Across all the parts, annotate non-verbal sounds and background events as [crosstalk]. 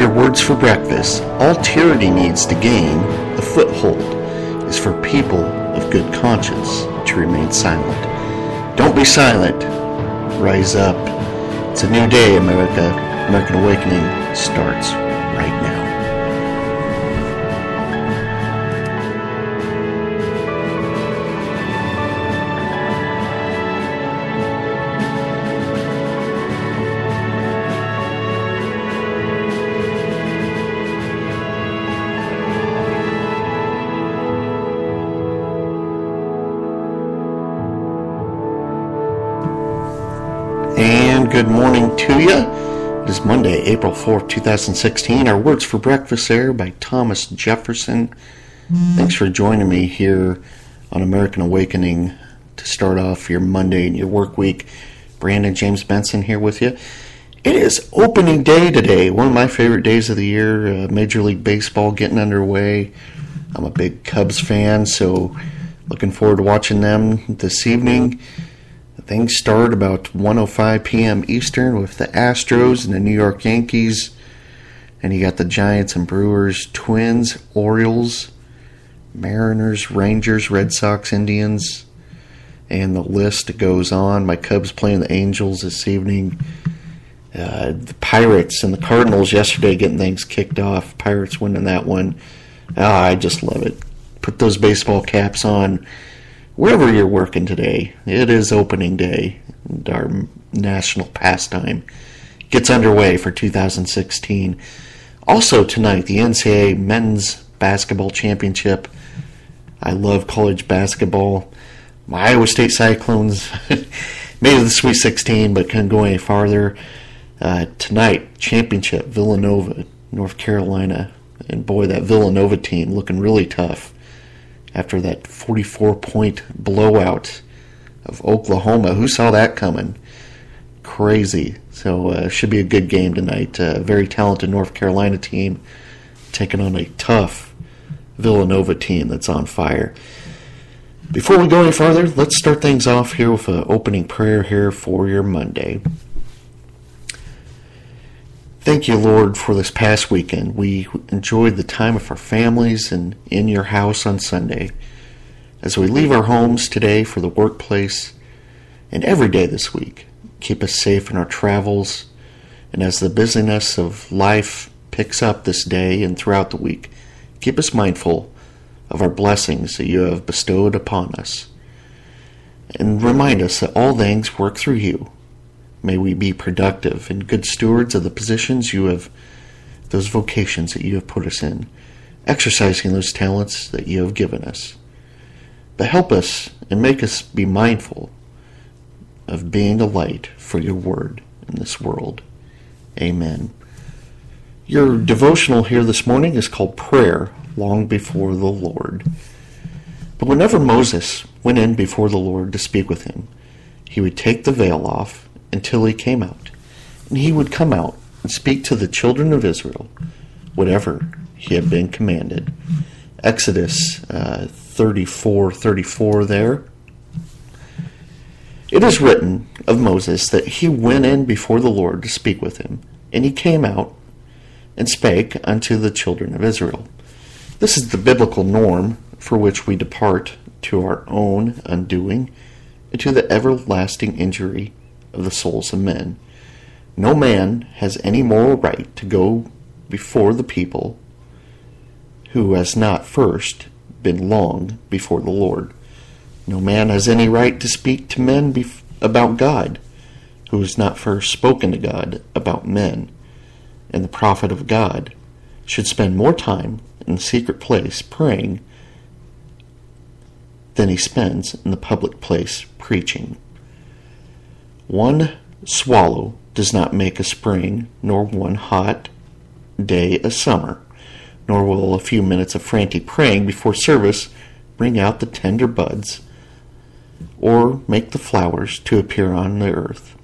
your words for breakfast. All tyranny needs to gain a foothold is for people of good conscience to remain silent. Don't be silent. Rise up. It's a new day, America. American Awakening starts to you. It is Monday, April 4th, 2016. Our Words for Breakfast there by Thomas Jefferson. Thanks for joining me here on American Awakening to start off your Monday and your work week. Brandon James Benson here with you. It is opening day today, one of my favorite days of the year. Uh, Major League Baseball getting underway. I'm a big Cubs fan, so looking forward to watching them this evening. Things start about 1:05 p.m. Eastern with the Astros and the New York Yankees, and you got the Giants and Brewers, Twins, Orioles, Mariners, Rangers, Red Sox, Indians, and the list goes on. My Cubs playing the Angels this evening. Uh, the Pirates and the Cardinals yesterday getting things kicked off. Pirates winning that one. Ah, I just love it. Put those baseball caps on wherever you're working today, it is opening day. Our national pastime gets underway for 2016. Also tonight, the NCAA Men's Basketball Championship. I love college basketball. My Iowa State Cyclones [laughs] made it to the Sweet 16, but couldn't go any farther. Uh, tonight, championship, Villanova, North Carolina. And boy, that Villanova team looking really tough after that 44 point blowout of Oklahoma. Who saw that coming? Crazy. So, uh, should be a good game tonight. Uh, very talented North Carolina team taking on a tough Villanova team that's on fire. Before we go any further, let's start things off here with an opening prayer here for your Monday. Thank you, Lord, for this past weekend. We enjoyed the time with our families and in your house on Sunday. As we leave our homes today for the workplace and every day this week, keep us safe in our travels. And as the busyness of life picks up this day and throughout the week, keep us mindful of our blessings that you have bestowed upon us. And remind us that all things work through you May we be productive and good stewards of the positions you have, those vocations that you have put us in, exercising those talents that you have given us. But help us and make us be mindful of being a light for your word in this world. Amen. Your devotional here this morning is called Prayer Long Before the Lord. But whenever Moses went in before the Lord to speak with him, he would take the veil off until he came out. And he would come out and speak to the children of Israel whatever he had been commanded. Exodus uh, 34 34 there. It is written of Moses that he went in before the Lord to speak with him, and he came out and spake unto the children of Israel. This is the biblical norm for which we depart to our own undoing and to the everlasting injury of the souls of men. No man has any moral right to go before the people who has not first been long before the Lord. No man has any right to speak to men about God who has not first spoken to God about men. And the prophet of God should spend more time in the secret place praying than he spends in the public place preaching. One swallow does not make a spring, nor one hot day a summer, nor will a few minutes of frantic praying before service bring out the tender buds, or make the flowers to appear on the earth.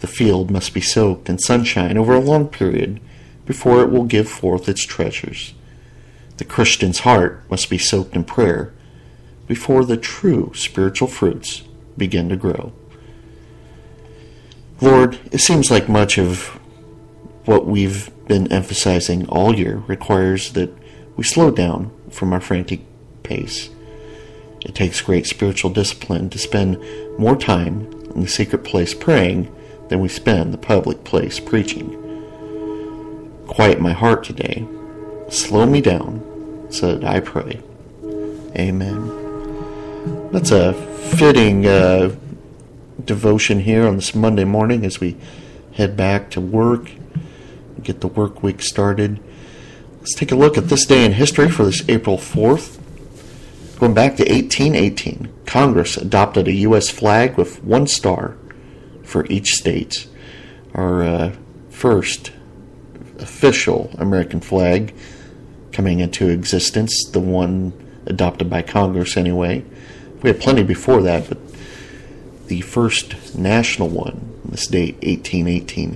The field must be soaked in sunshine over a long period before it will give forth its treasures. The Christian's heart must be soaked in prayer before the true spiritual fruits begin to grow. Lord, it seems like much of what we've been emphasizing all year requires that we slow down from our frantic pace. It takes great spiritual discipline to spend more time in the secret place praying than we spend the public place preaching. Quiet my heart today. Slow me down so that I pray. Amen. That's a fitting uh, devotion here on this Monday morning as we head back to work, get the work week started. Let's take a look at this day in history for this April 4th. Going back to 1818, Congress adopted a U.S. flag with one star for each state. Our uh, first official American flag coming into existence, the one adopted by Congress anyway. We had plenty before that, but the first national one, this date, 1818.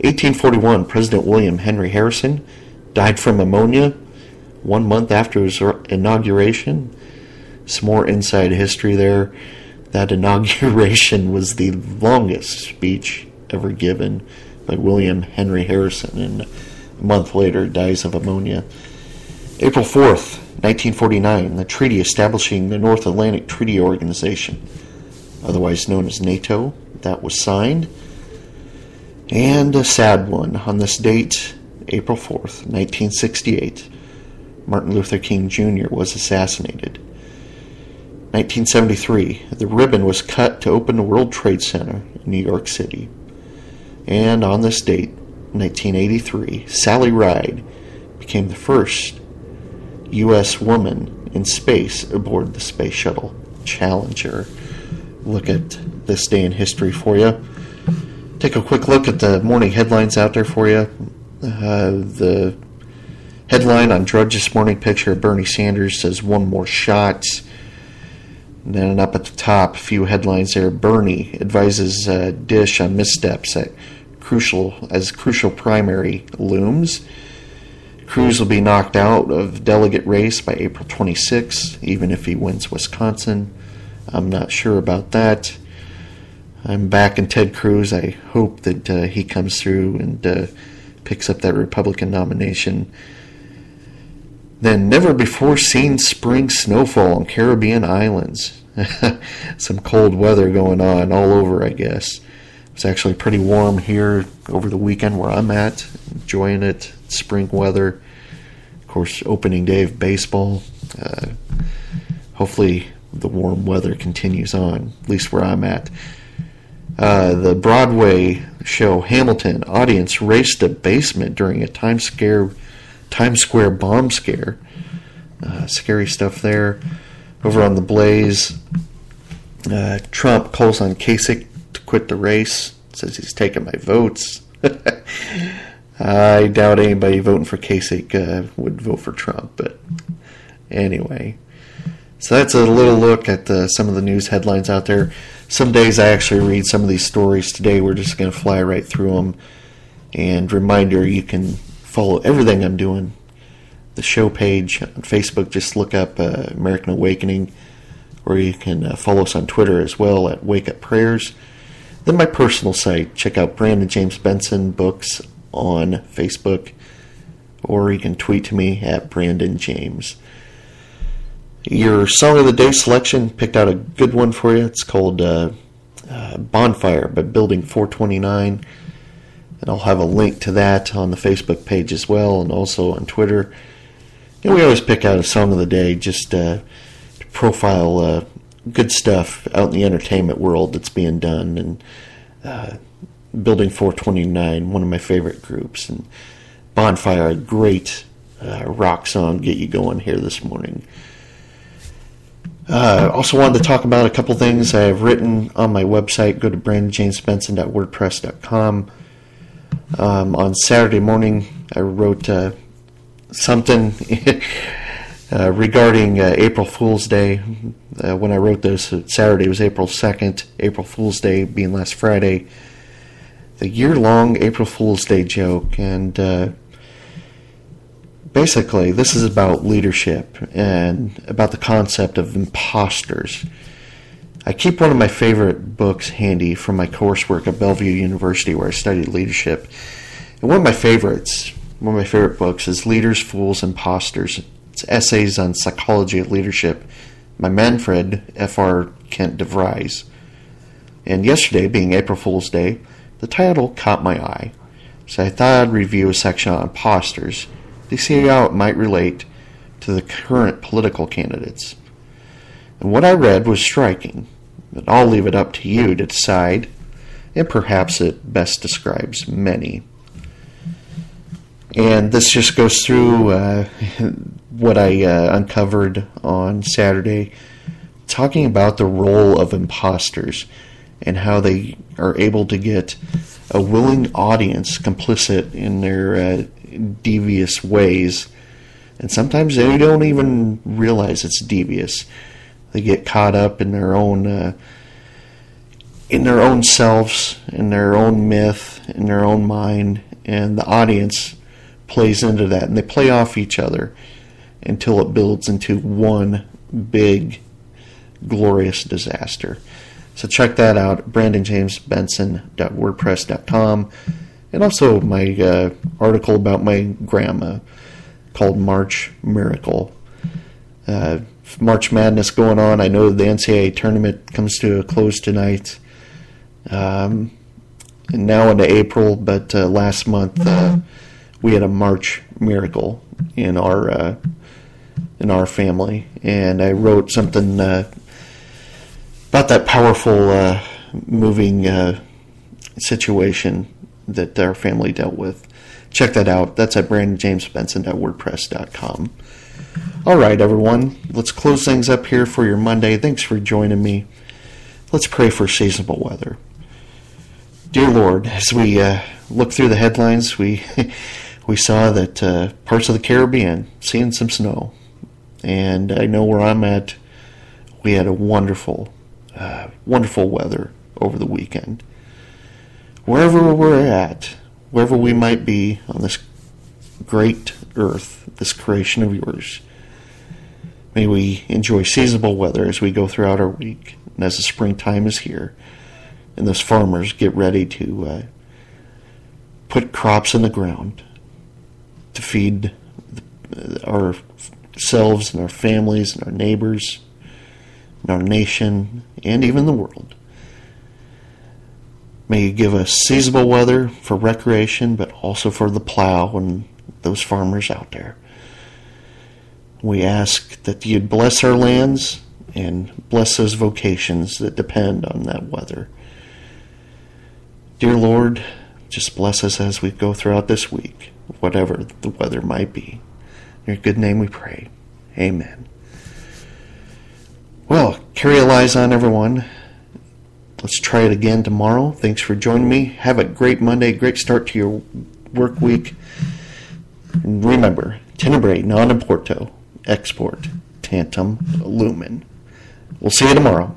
1841, President William Henry Harrison died from pneumonia one month after his er, inauguration. Some more inside history there. That inauguration was the longest speech ever given by William Henry Harrison, and a month later dies of pneumonia. April 4th, 1949, the treaty establishing the North Atlantic Treaty Organization, otherwise known as NATO, that was signed. And a sad one on this date, April 4th, 1968, Martin Luther King Jr. was assassinated. 1973, the ribbon was cut to open the World Trade Center in New York City. And on this date, 1983, Sally Ride became the first U.S. woman in space aboard the Space Shuttle Challenger. Look at this day in history for you. Take a quick look at the morning headlines out there for you. Uh, the headline on Drudge this morning picture of Bernie Sanders says one more shot. And then up at the top, a few headlines there. Bernie advises uh, Dish on missteps at crucial as crucial primary looms. Cruz will be knocked out of delegate race by April 26, even if he wins Wisconsin. I'm not sure about that. I'm back in Ted Cruz. I hope that uh, he comes through and uh, picks up that Republican nomination. Then, never before seen spring snowfall on Caribbean islands. [laughs] Some cold weather going on all over, I guess. It's actually pretty warm here over the weekend where I'm at, enjoying it. Spring weather. Of course, opening day of baseball. Uh, hopefully, the warm weather continues on, at least where I'm at. Uh, the Broadway show Hamilton audience raced to basement during a Times Square Times Square bomb scare. Uh, scary stuff there. Over on the Blaze, uh, Trump calls on Kasich to quit the race. Says he's taking my votes. [laughs] I doubt anybody voting for Kasich uh, would vote for Trump, but anyway. So that's a little look at the, some of the news headlines out there. Some days I actually read some of these stories. Today we're just going to fly right through them. And reminder, you can follow everything I'm doing. The show page on Facebook, just look up uh, American Awakening, or you can uh, follow us on Twitter as well at Wake Up Prayers. Then my personal site, check out Brandon James Benson Books on Facebook, or you can tweet to me at Brandon James. Your song of the day selection picked out a good one for you. It's called uh, uh, Bonfire by Building 429 and I'll have a link to that on the Facebook page as well, and also on Twitter. And we always pick out a song of the day just uh, to profile uh, good stuff out in the entertainment world that's being done. And uh, Building 429, one of my favorite groups, and Bonfire, a great uh, rock song, get you going here this morning. Uh, also wanted to talk about a couple things I have written on my website. Go to brandonjamesbenson.wordpress.com. Um, on Saturday morning, I wrote uh, something [laughs] uh, regarding uh, April Fool's Day. Uh, when I wrote this, uh, Saturday was April 2nd, April Fool's Day being last Friday. The year long April Fool's Day joke, and uh, basically, this is about leadership and about the concept of imposters. I keep one of my favorite books handy from my coursework at Bellevue University where I studied leadership. And one of my favorites, one of my favorite books is Leaders, Fools, Imposters. It's essays on psychology of leadership by Manfred F.R. Kets de Vries. And yesterday, being April Fool's Day, the title caught my eye. So I thought I'd review a section on imposters to see how it might relate to the current political candidates. And what I read was striking, but I'll leave it up to you to decide, and perhaps it best describes many. And this just goes through uh, [laughs] what I uh, uncovered on Saturday, talking about the role of imposters and how they are able to get a willing audience complicit in their uh, devious ways. And sometimes they don't even realize it's devious. They get caught up in their own uh, in their own selves, in their own myth, in their own mind, and the audience plays into that, and they play off each other until it builds into one big, glorious disaster. So check that out, brandonjamesbenson.wordpress.com, and also my uh, article about my grandma called March Miracle. Uh, March Madness going on. I know the NCAA tournament comes to a close tonight. Um, and now into April, but uh, last month uh, we had a March miracle in our uh, in our family, and I wrote something uh, about that powerful, moving situation that our family dealt with. Check that out. That's at brandonjamesbenson.wordpress.com. All right, everyone, let's close things up here for your Monday. Thanks for joining me. Let's pray for seasonable weather. Dear Lord, as we uh, look through the headlines, we [laughs] we saw that uh, parts of the Caribbean seeing some snow, and I know where I'm at. We had a wonderful, uh, wonderful weather over the weekend. Wherever we're at, wherever we might be on this great earth, this creation of yours, may we enjoy seasonable weather as we go throughout our week, and as the springtime is here, and those farmers get ready to uh, put crops in the ground to feed ourselves and our families and our neighbors and our nation and even the world. May you give us seasonable weather for recreation, but also for the plow and those farmers out there. We ask that you'd bless our lands and bless those vocations that depend on that weather. Dear Lord, just bless us as we go throughout this week whatever the weather might be. In your good name we pray. Amen. Well, carry a liaison, everyone. Let's try it again tomorrow. Thanks for joining me. Have a great Monday, great start to your work week. Remember, tenebrae non importo, export tantum lumen. We'll see you tomorrow.